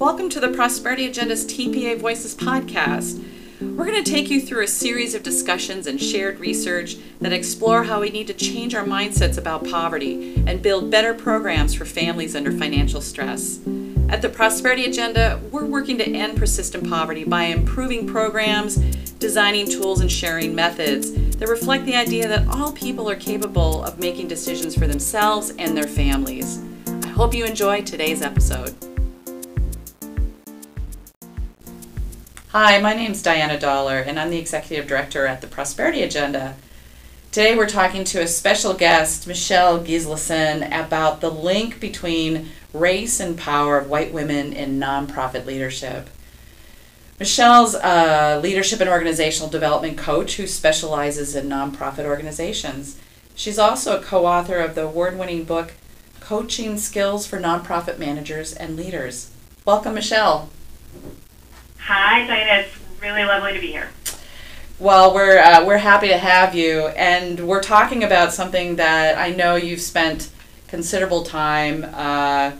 Welcome to the Prosperity Agenda's TPA Voices podcast. We're going to take you through a series of discussions and shared research that explore how we need to change our mindsets about poverty and build better programs for families under financial stress. At the Prosperity Agenda, we're working to end persistent poverty by improving programs, designing tools, and sharing methods that reflect the idea that all people are capable of making decisions for themselves and their families. I hope you enjoy today's episode. Hi, my name is Diana Dollar, and I'm the Executive Director at the Prosperity Agenda. Today we're talking to a special guest, Michelle Gislason, about the link between race and power of white women in nonprofit leadership. Michelle's a leadership and organizational development coach who specializes in nonprofit organizations. She's also a co author of the award winning book, Coaching Skills for Nonprofit Managers and Leaders. Welcome, Michelle. Hi, Diana. It's really lovely to be here. Well, we're uh, we're happy to have you, and we're talking about something that I know you've spent considerable time uh,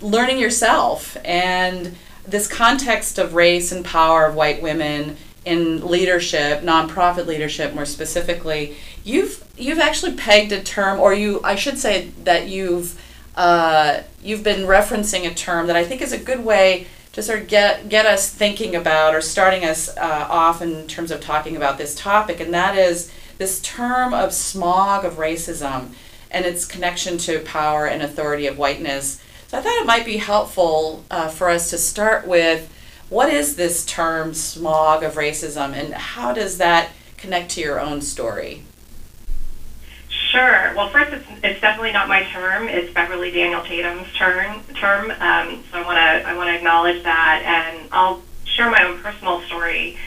learning yourself, and this context of race and power of white women in leadership, nonprofit leadership, more specifically. You've you've actually pegged a term, or you I should say that you've uh, you've been referencing a term that I think is a good way to sort of get get us thinking about or starting us uh, off in terms of talking about this topic, and that is this term of smog of racism and its connection to power and authority of whiteness. So I thought it might be helpful uh, for us to start with what is this term smog of racism and how does that connect to your own story? Sure. Well, first, it's, it's definitely not my term. It's Beverly Daniel Tatum's term. Term. Um, so I want to I want to acknowledge that, and I'll share my own personal story.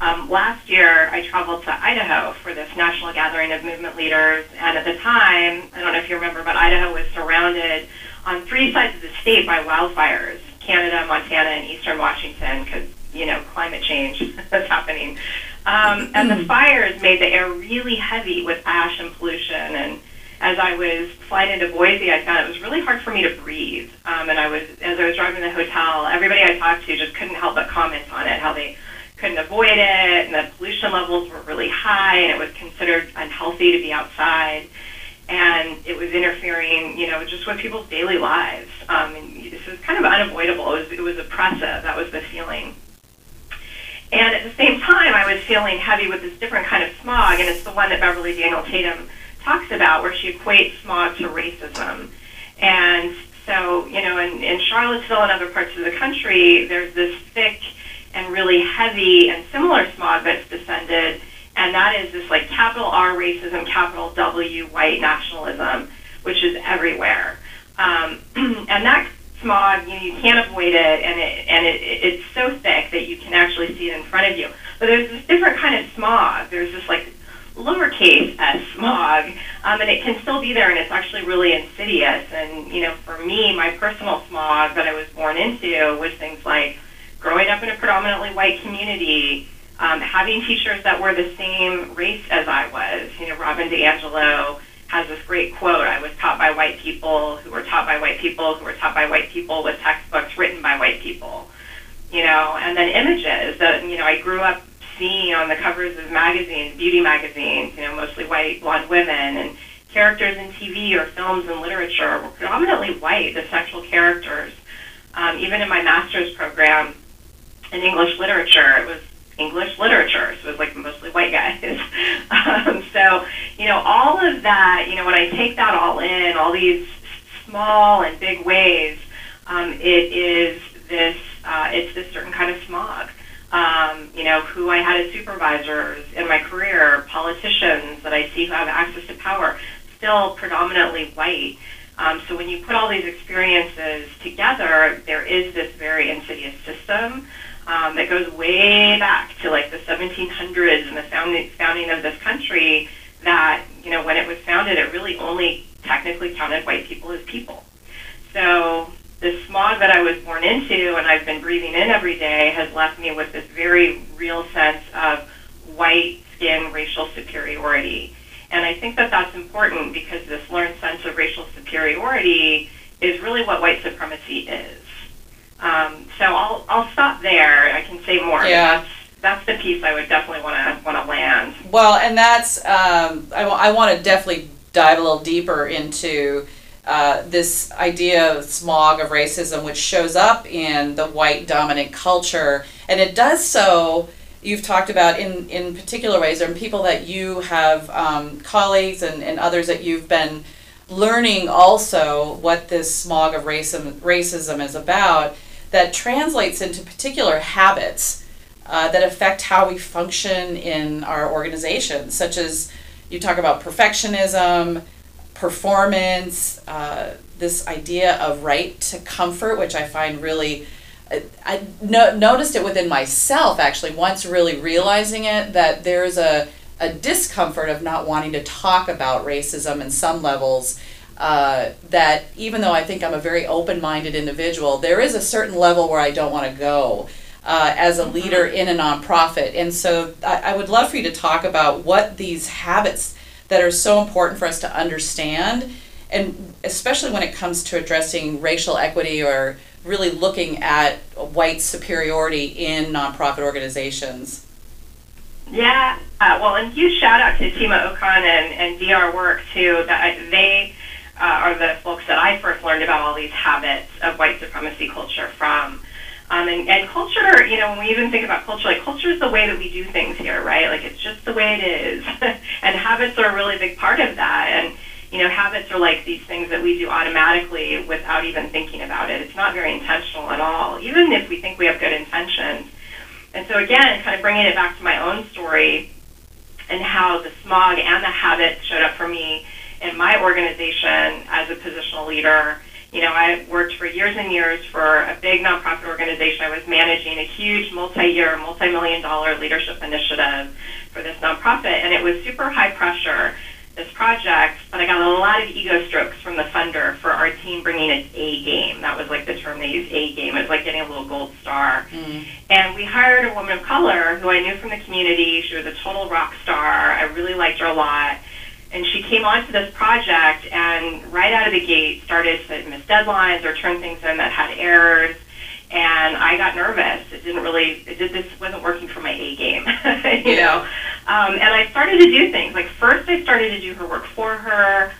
Um, last year, I traveled to Idaho for this national gathering of movement leaders, and at the time, I don't know if you remember, but Idaho was surrounded on three sides of the state by wildfires: Canada, Montana, and Eastern Washington, because you know climate change is happening. Um, and the fires made the air really heavy with ash and pollution. And as I was flying into Boise, I found it was really hard for me to breathe. Um, and I was, as I was driving to the hotel, everybody I talked to just couldn't help but comment on it, how they couldn't avoid it, and the pollution levels were really high, and it was considered unhealthy to be outside. And it was interfering, you know, just with people's daily lives. Um, and this was kind of unavoidable. It was, it was oppressive. That was the feeling. And at the same time, I was feeling heavy with this different kind of smog, and it's the one that Beverly Daniel Tatum talks about, where she equates smog to racism. And so, you know, in, in Charlottesville and other parts of the country, there's this thick and really heavy and similar smog that's descended, and that is this like capital R racism, capital W white nationalism, which is everywhere. Um, and that smog, you, you can't avoid it, and it and it, it's so thick that you can actually see it in front of you. But there's this different kind of smog. There's this like lowercase s smog, um, and it can still be there, and it's actually really insidious. And you know, for me, my personal smog that I was born into was things like growing up in a predominantly white community. Um, having teachers that were the same race as I was, you know, Robin DiAngelo, has this great quote I was taught by white people who were taught by white people who were taught by white people with textbooks written by white people. You know, and then images that, you know, I grew up seeing on the covers of magazines, beauty magazines, you know, mostly white blonde women and characters in TV or films and literature were predominantly white, the central characters. Um, even in my master's program in English literature, it was English literature, so it was like mostly white guys. um, so, you know, all of that, you know, when I take that all in, all these small and big ways, um, it is this, uh, it's this certain kind of smog. Um, you know, who I had as supervisors in my career, politicians that I see who have access to power, still predominantly white. Um, so when you put all these experiences together, there is this very insidious system um, that goes way back to like the 1700s and the founding, founding of this country that, you know, when it was founded, it really only technically counted white people as people. So the smog that I was born into and I've been breathing in every day has left me with this very real sense of white skin racial superiority. And I think that that's important because this learned sense of racial superiority is really what white supremacy is. Um, so I'll I'll stop there. I can say more. Yeah. That's, that's the piece I would definitely want to want to land. Well, and that's um, I, I want to definitely dive a little deeper into uh, this idea of smog of racism, which shows up in the white dominant culture, and it does so. You've talked about in, in particular ways, and people that you have um, colleagues and, and others that you've been learning also what this smog of racism, racism is about that translates into particular habits uh, that affect how we function in our organizations, such as you talk about perfectionism, performance, uh, this idea of right to comfort, which I find really. I no, noticed it within myself actually once really realizing it that there's a, a discomfort of not wanting to talk about racism in some levels uh, that even though I think I'm a very open-minded individual, there is a certain level where I don't want to go uh, as a leader in a nonprofit. And so I, I would love for you to talk about what these habits that are so important for us to understand, and especially when it comes to addressing racial equity or really looking at white superiority in nonprofit organizations. Yeah, uh, well, and huge shout out to Tema Okun and, and DR Work too. That they uh, are the folks that I first learned about all these habits of white supremacy culture from. Um, and, and culture, you know, when we even think about culture, like culture is the way that we do things here, right? Like it's just the way it is. and habits are a really big part of that. And, you know, habits are like these things that we do automatically without even thinking about it. It's not very intentional at all, even if we think we have good intentions. And so again, kind of bringing it back to my own story and how the smog and the habits showed up for me my organization as a positional leader. You know, I worked for years and years for a big nonprofit organization. I was managing a huge multi-year, multi-million dollar leadership initiative for this nonprofit, and it was super high pressure, this project, but I got a lot of ego strokes from the funder for our team bringing its A game. That was like the term they used, A game. It was like getting a little gold star. Mm. And we hired a woman of color who I knew from the community. She was a total rock star. I really liked her a lot and she came onto this project and right out of the gate started to miss deadlines or turn things in that had errors and I got nervous. It didn't really, it did, this wasn't working for my A game, you know. Um, and I started to do things. Like first, I started to do her work for her.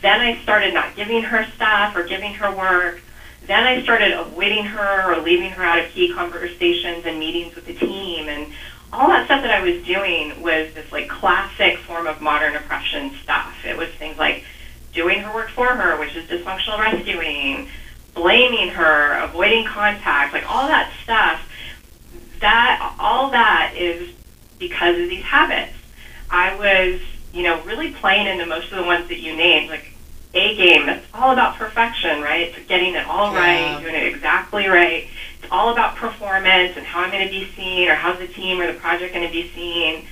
Then I started not giving her stuff or giving her work. Then I started avoiding her or leaving her out of key conversations and meetings with the team. And all that stuff that I was doing was this like classic form of modern oppression stuff. It was things like doing her work for her, which is dysfunctional rescuing, blaming her, avoiding contact, like all that stuff. That all that is because of these habits. I was, you know, really playing into most of the ones that you named, like a game. It's all about perfection, right? It's getting it all yeah. right, doing it exactly right It's all about performance and how I'm going to be seen or how's the team or the project going to be seen.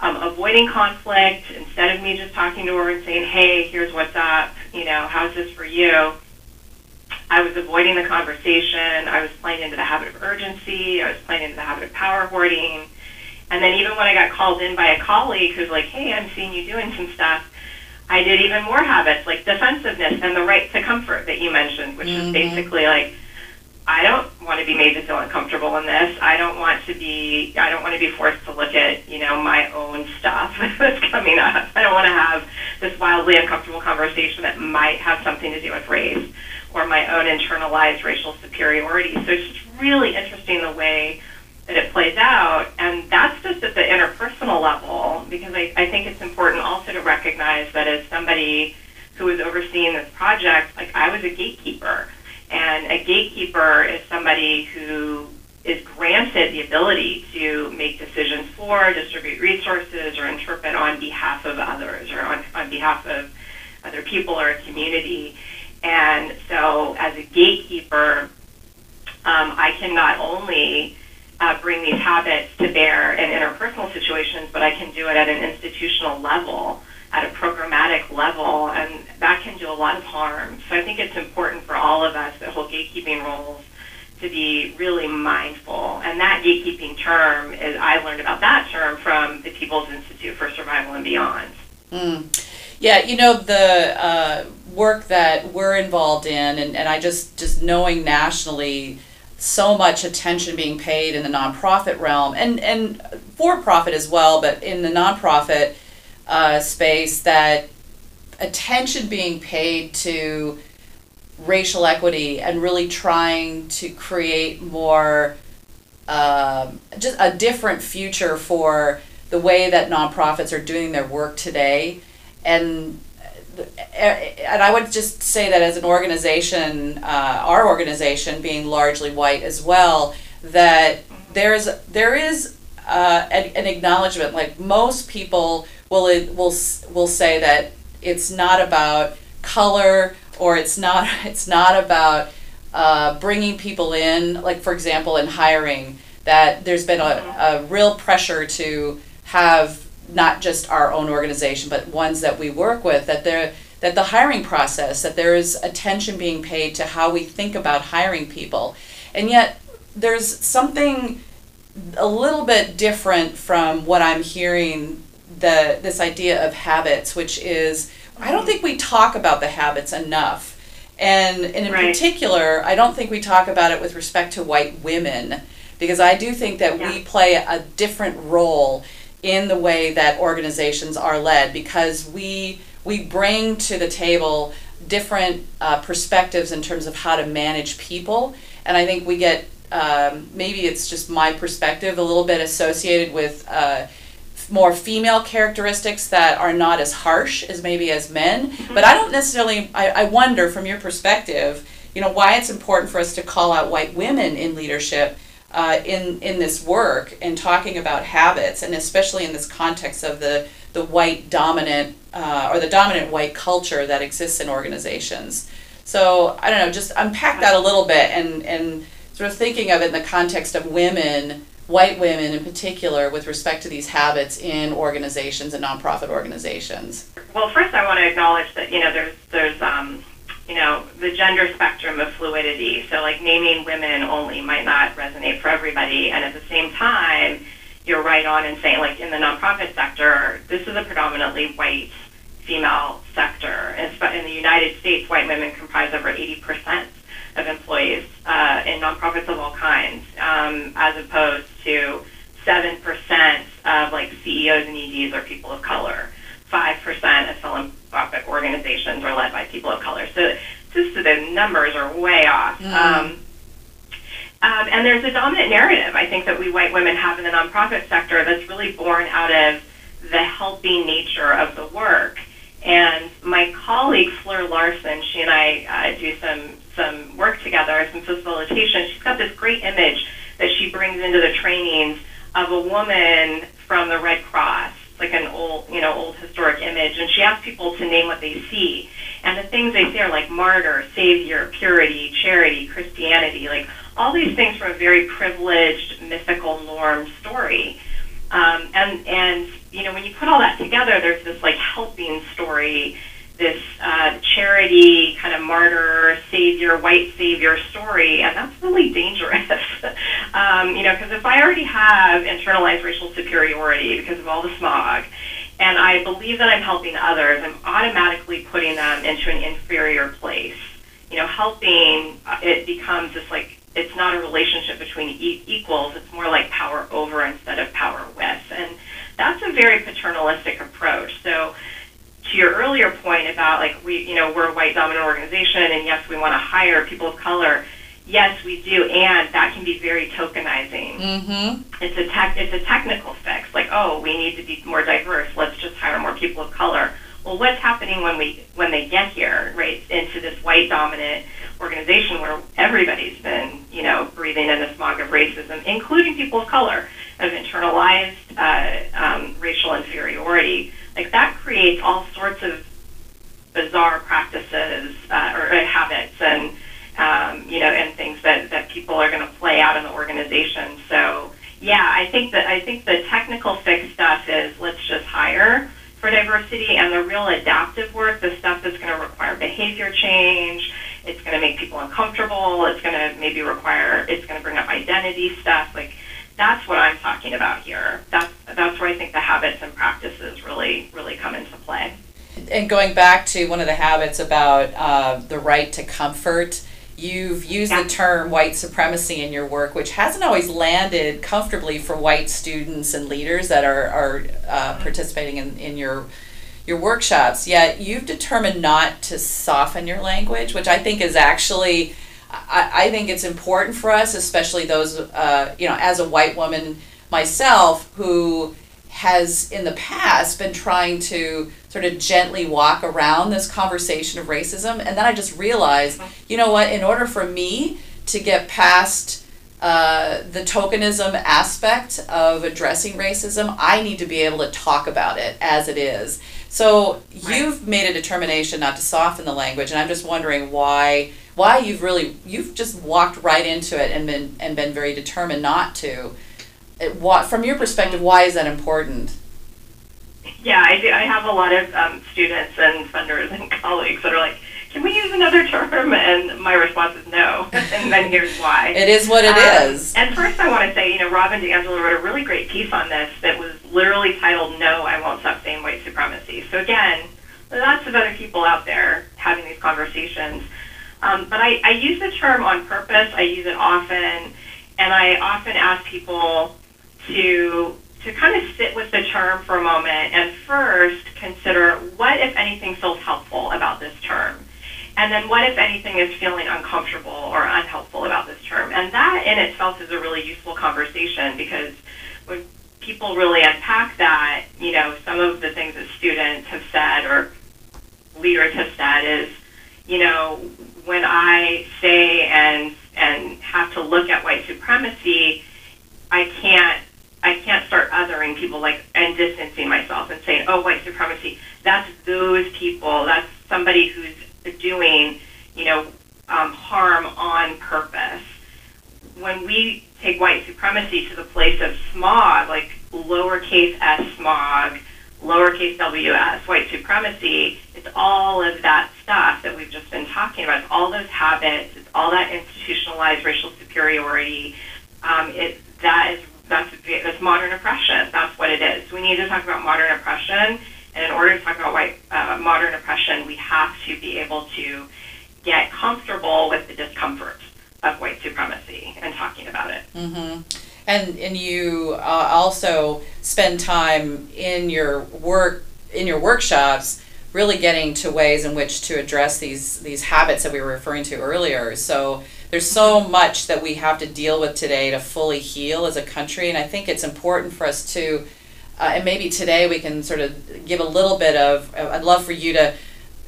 Um, avoiding conflict instead of me just talking to her and saying, hey, here's what's up, you know, how's this for you? I was avoiding the conversation. I was playing into the habit of urgency. I was playing into the habit of power hoarding. And then even when I got called in by a colleague who's like, hey, I'm seeing you doing some stuff, I did even more habits like defensiveness and the right to comfort that you mentioned, which mm-hmm. is basically like, I don't want to be made to feel uncomfortable in this. I don't want to be I don't want to be forced to look at, you know, my own stuff that's coming up. I don't want to have this wildly uncomfortable conversation that might have something to do with race or my own internalized racial superiority. So it's just really interesting the way that it plays out. And that's just at the interpersonal level because I, I think it's important also to recognize that as somebody who was overseeing this project, like I was a gatekeeper and a gatekeeper is somebody who is granted the ability to make decisions for, distribute resources, or interpret on behalf of others or on, on behalf of other people or a community. And so, as a gatekeeper, um, I can not only uh, bring these habits to bear in interpersonal situations, but I can do it at an institutional level at a programmatic level, and that can do a lot of harm. So I think it's important for all of us that hold gatekeeping roles to be really mindful. And that gatekeeping term is I learned about that term from the People's Institute for Survival and Beyond. Mm. Yeah, you know the uh, work that we're involved in, and, and I just just knowing nationally so much attention being paid in the nonprofit realm and, and for profit as well, but in the nonprofit uh, space, that attention being paid to racial equity and really trying to create more um, just a different future for the way that nonprofits are doing their work today. And and I would just say that as an organization, uh, our organization being largely white as well, that there's there is uh, an, an acknowledgement. Like most people will will will say that it's not about color or it's not it's not about uh, bringing people in. Like for example, in hiring, that there's been a, a real pressure to have not just our own organization, but ones that we work with, that there that the hiring process, that there is attention being paid to how we think about hiring people. And yet there's something a little bit different from what I'm hearing the this idea of habits, which is I don't think we talk about the habits enough. And, and in right. particular, I don't think we talk about it with respect to white women because I do think that yeah. we play a different role in the way that organizations are led because we we bring to the table different uh, perspectives in terms of how to manage people and i think we get um, maybe it's just my perspective a little bit associated with uh, more female characteristics that are not as harsh as maybe as men mm-hmm. but i don't necessarily I, I wonder from your perspective you know why it's important for us to call out white women in leadership uh, in in this work and talking about habits, and especially in this context of the the white dominant uh, or the dominant white culture that exists in organizations. So I don't know, just unpack that a little bit and and sort of thinking of it in the context of women, white women in particular, with respect to these habits in organizations and nonprofit organizations. Well, first I want to acknowledge that you know there's there's um, you know, the gender spectrum of fluidity. So, like, naming women only might not resonate for everybody. And at the same time, you're right on in saying, like, in the nonprofit sector, this is a predominantly white female sector. In the United States, white women comprise over 80% of employees uh, in nonprofits of all kinds, um, as opposed to 7% of, like, CEOs and EDs are people of color. 5% of philanthropic organizations are led by people of color. So just the numbers are way off. Mm. Um, um, and there's a dominant narrative, I think, that we white women have in the nonprofit sector that's really born out of the helping nature of the work. And my colleague Fleur Larsen, she and I uh, do some some work together, some facilitation. She's got this great image that she brings into the trainings of a woman from the Red Cross like an old, you know, old historic image, and she asks people to name what they see. And the things they say are like martyr, savior, purity, charity, Christianity, like all these things from a very privileged, mythical norm story. Um, and and you know, when you put all that together, there's this like helping story this uh, charity kind of martyr savior white savior story and that's really dangerous. Um, you know because if i already have internalized racial superiority because of all the smog and i believe that i'm helping others i'm automatically putting them into an inferior place. You know helping uh, it becomes this like it's not a relationship between e- equals it's more like power over instead of power with. And that's a very paternalistic approach. So to your earlier point about like we, you know, we're a white dominant organization, and yes, we want to hire people of color. Yes, we do, and that can be very tokenizing. Mm-hmm. It's a tech, it's a technical fix. Like, oh, we need to be more diverse. Let's just hire more people of color. Well, what's happening when we when they get here, right, into this white dominant organization where everybody's been, you know, breathing in the smog of racism, including people of color, of internalized uh, um, racial inferiority like that creates all sorts of bizarre practices uh, or, or habits and um, you know and things that, that people are going to play out in the organization. So yeah, I think that I think the technical fix stuff is let's just hire for diversity and the real adaptive work, the stuff that's going to require behavior change. It's going to make people uncomfortable. It's going to maybe require. It's going to bring up identity stuff like that's what I'm talking about here. That's that's where I think the habits and practices really really come into play. And going back to one of the habits about uh, the right to comfort You've used yeah. the term white supremacy in your work, which hasn't always landed comfortably for white students and leaders that are, are uh, participating in, in your your workshops. Yet you've determined not to soften your language, which I think is actually, I, I think it's important for us, especially those, uh, you know, as a white woman myself who has in the past been trying to sort of gently walk around this conversation of racism. And then I just realized, you know what, in order for me to get past uh, the tokenism aspect of addressing racism, I need to be able to talk about it as it is. So you've made a determination not to soften the language, and I'm just wondering why why you've really you've just walked right into it and been and been very determined not to. It, what, from your perspective, why is that important? Yeah, I do. I have a lot of um, students and funders and colleagues that are like, "Can we use another term?" And my response is no. and then here's why. It is what it um, is. And first, I want to say, you know, Robin DiAngelo wrote a really great piece on this that was literally titled "No, I Won't Stop Saying White Supremacy." So again, lots of other people out there having these conversations. Um, but I, I use the term on purpose. I use it often, and I often ask people to to kind of sit with the term for a moment and first consider what, if anything, feels helpful about this term. And then what, if anything, is feeling uncomfortable or unhelpful about this term. And that in itself is a really useful conversation because when people really unpack that, you know, some of the things that students have said or leaders have said is, you know, when I say and and have to look at white supremacy, I can't I can't start othering people like and distancing myself and saying, "Oh, white supremacy, that's those people. That's somebody who's doing, you know, um, harm on purpose." When we take white supremacy to the place of smog, like lowercase s smog, lowercase ws, white supremacy, it's all of that stuff that we've just been talking about. It's all those habits. It's all that institutionalized racial superiority. Um, it that is that's that's modern oppression. That's what it is. We need to talk about modern oppression, and in order to talk about white uh, modern oppression, we have to be able to get comfortable with the discomfort of white supremacy and talking about it. Mm-hmm. And and you uh, also spend time in your work in your workshops really getting to ways in which to address these these habits that we were referring to earlier. So there's so much that we have to deal with today to fully heal as a country, and I think it's important for us to, uh, and maybe today we can sort of give a little bit of. I'd love for you to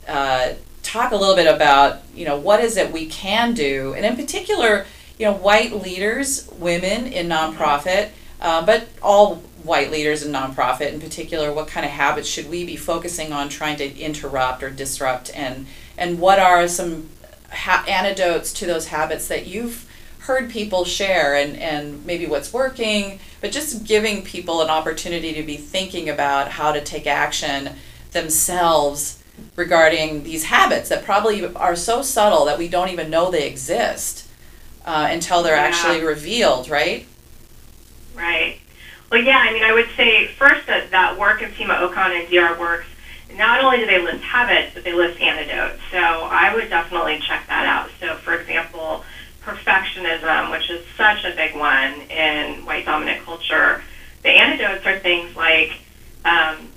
uh, talk a little bit about, you know, what is it we can do, and in particular, you know, white leaders, women in nonprofit, uh, but all white leaders in nonprofit in particular, what kind of habits should we be focusing on trying to interrupt or disrupt, and and what are some ha- antidotes to those habits that you've heard people share and, and maybe what's working, but just giving people an opportunity to be thinking about how to take action themselves regarding these habits that probably are so subtle that we don't even know they exist uh, until they're yeah. actually revealed, right? Right. Well, yeah, I mean, I would say first that that work of Sima Okun and DR Works not only do they list habits, but they list antidotes. So I would definitely check that out. So, for example, perfectionism, which is such a big one in white dominant culture, the antidotes are things like, um,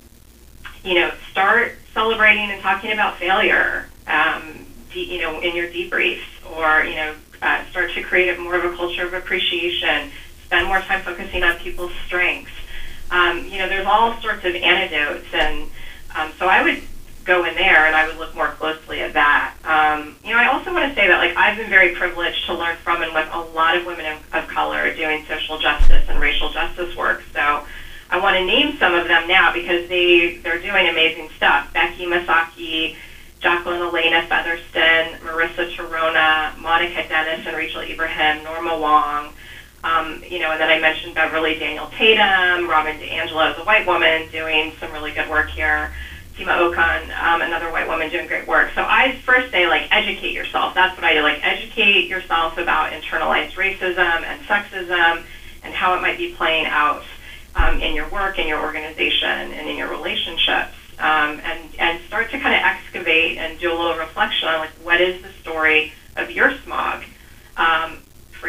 you know, start celebrating and talking about failure, um, de- you know, in your debriefs, or you know, uh, start to create more of a culture of appreciation. Spend more time focusing on people's strengths. Um, you know, there's all sorts of antidotes and um, so I would go in there and I would look more closely at that. Um, you know, I also want to say that like I've been very privileged to learn from and with a lot of women of color doing social justice and racial justice work. So I want to name some of them now because they they're doing amazing Beverly Daniel Tatum, Robin DiAngelo is a white woman doing some really good work here. Sima Okun, um, another white woman doing great work. So I first say, like, educate yourself. That's what I do. Like, educate yourself about internalized racism and sexism and how it might be playing out um, in your work, in your organization, and in your relationships. Um, and, and start to kind of excavate and do a little reflection on, like, what is the story of your smog um,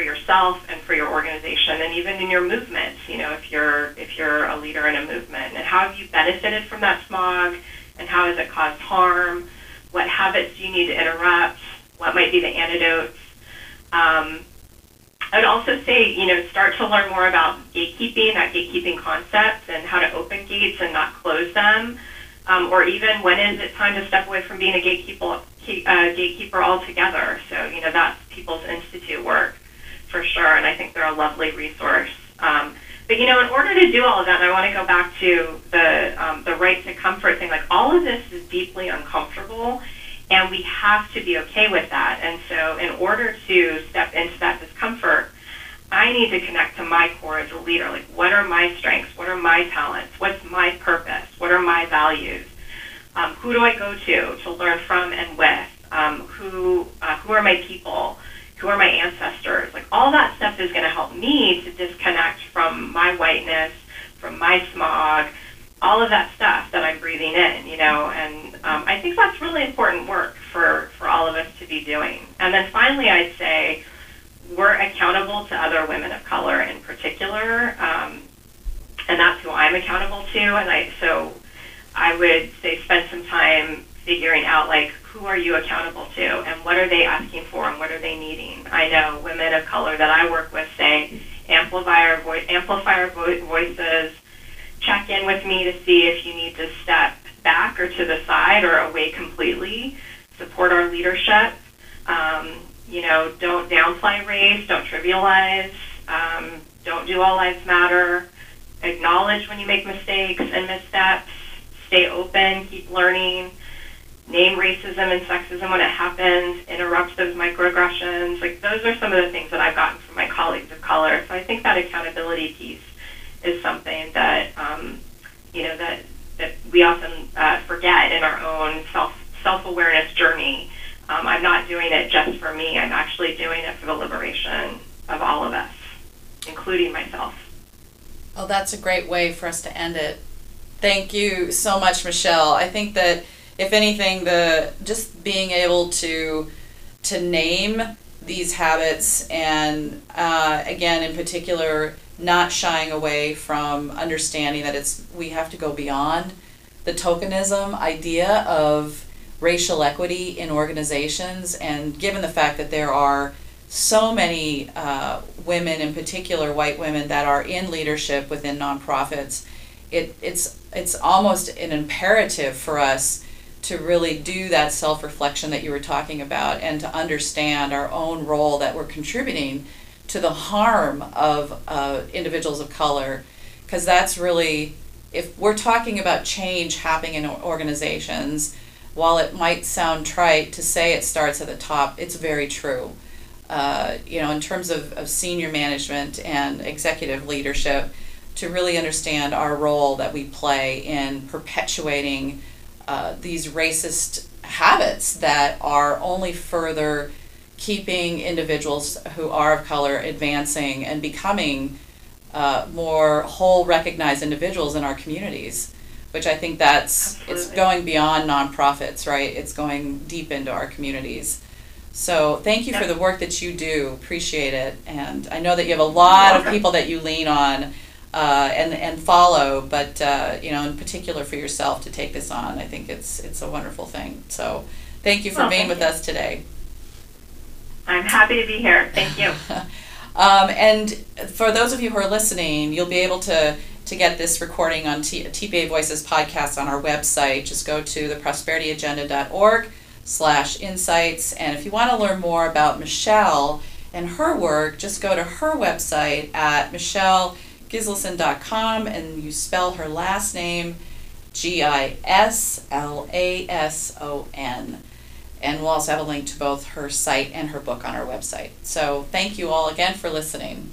for yourself and for your organization, and even in your movements. You know, if you're if you're a leader in a movement, and how have you benefited from that smog, and how has it caused harm? What habits do you need to interrupt? What might be the antidotes? Um, I would also say, you know, start to learn more about gatekeeping, that gatekeeping concept, and how to open gates and not close them, um, or even when is it time to step away from being a gatekeeper, uh, gatekeeper altogether. So, you know, that's People's Institute work for sure, and I think they're a lovely resource. Um, but you know, in order to do all of that, and I want to go back to the um, the right to comfort thing. Like all of this is deeply uncomfortable, and we have to be okay with that. And so, in order to step into that discomfort, I need to connect to my core as a leader. Like, what are my strengths? What are my talents? What's my purpose? What are my values? Um, who do I go to to learn from and with? Um, who uh, who are my people? Who are my ancestors. Like all that stuff is going to help me to disconnect from my whiteness, from my smog, all of that stuff that I'm breathing in, you know, and um, I think that's really important work for, for all of us to be doing. And then finally, I'd say we're accountable to other women of color in particular, um, and that's who I'm accountable to. And I so I would say spend some time figuring out like who are you accountable to and what are they asking for and what are they needing. I know women of color that I work with say amplify our, vo- amplify our vo- voices, check in with me to see if you need to step back or to the side or away completely, support our leadership. Um, you know, don't downplay race, don't trivialize, um, don't do all lives matter, acknowledge when you make mistakes and missteps, stay open, keep learning name racism and sexism when it happens, interrupt those microaggressions. Like those are some of the things that I've gotten from my colleagues of color. So I think that accountability piece is something that um, you know that that we often uh, forget in our own self self awareness journey. Um, I'm not doing it just for me. I'm actually doing it for the liberation of all of us, including myself. Oh, that's a great way for us to end it. Thank you so much, Michelle. I think that if anything, the just being able to to name these habits and uh, again, in particular, not shying away from understanding that it's we have to go beyond the tokenism idea of racial equity in organizations and given the fact that there are so many uh, women in particular white women that are in leadership within nonprofits it, it's it's almost an imperative for us to really do that self reflection that you were talking about and to understand our own role that we're contributing to the harm of uh, individuals of color. Because that's really, if we're talking about change happening in organizations, while it might sound trite to say it starts at the top, it's very true. Uh, you know, in terms of, of senior management and executive leadership, to really understand our role that we play in perpetuating uh, these racist habits that are only further keeping individuals who are of color advancing and becoming uh, more whole recognized individuals in our communities which i think that's Absolutely. it's going beyond nonprofits right? It's going deep into our communities. So thank you yep. for the work that you do. Appreciate it. And i know that you have a lot of people that you lean on uh, and and follow. But uh, you know, in particular for yourself to take this on, I think it's it's a wonderful thing. So thank you for well, being with you. us today. I'm happy to be here. Thank you. um, and for those of you who are listening, you'll be able to to get this recording on T- TPA Voices podcast on our website. Just go to theprosperityagenda.org slash insights. And if you want to learn more about Michelle and her work, just go to her website at Michelle gislason.com and you spell her last name G I S L A S O N. And we'll also have a link to both her site and her book on our website. So thank you all again for listening.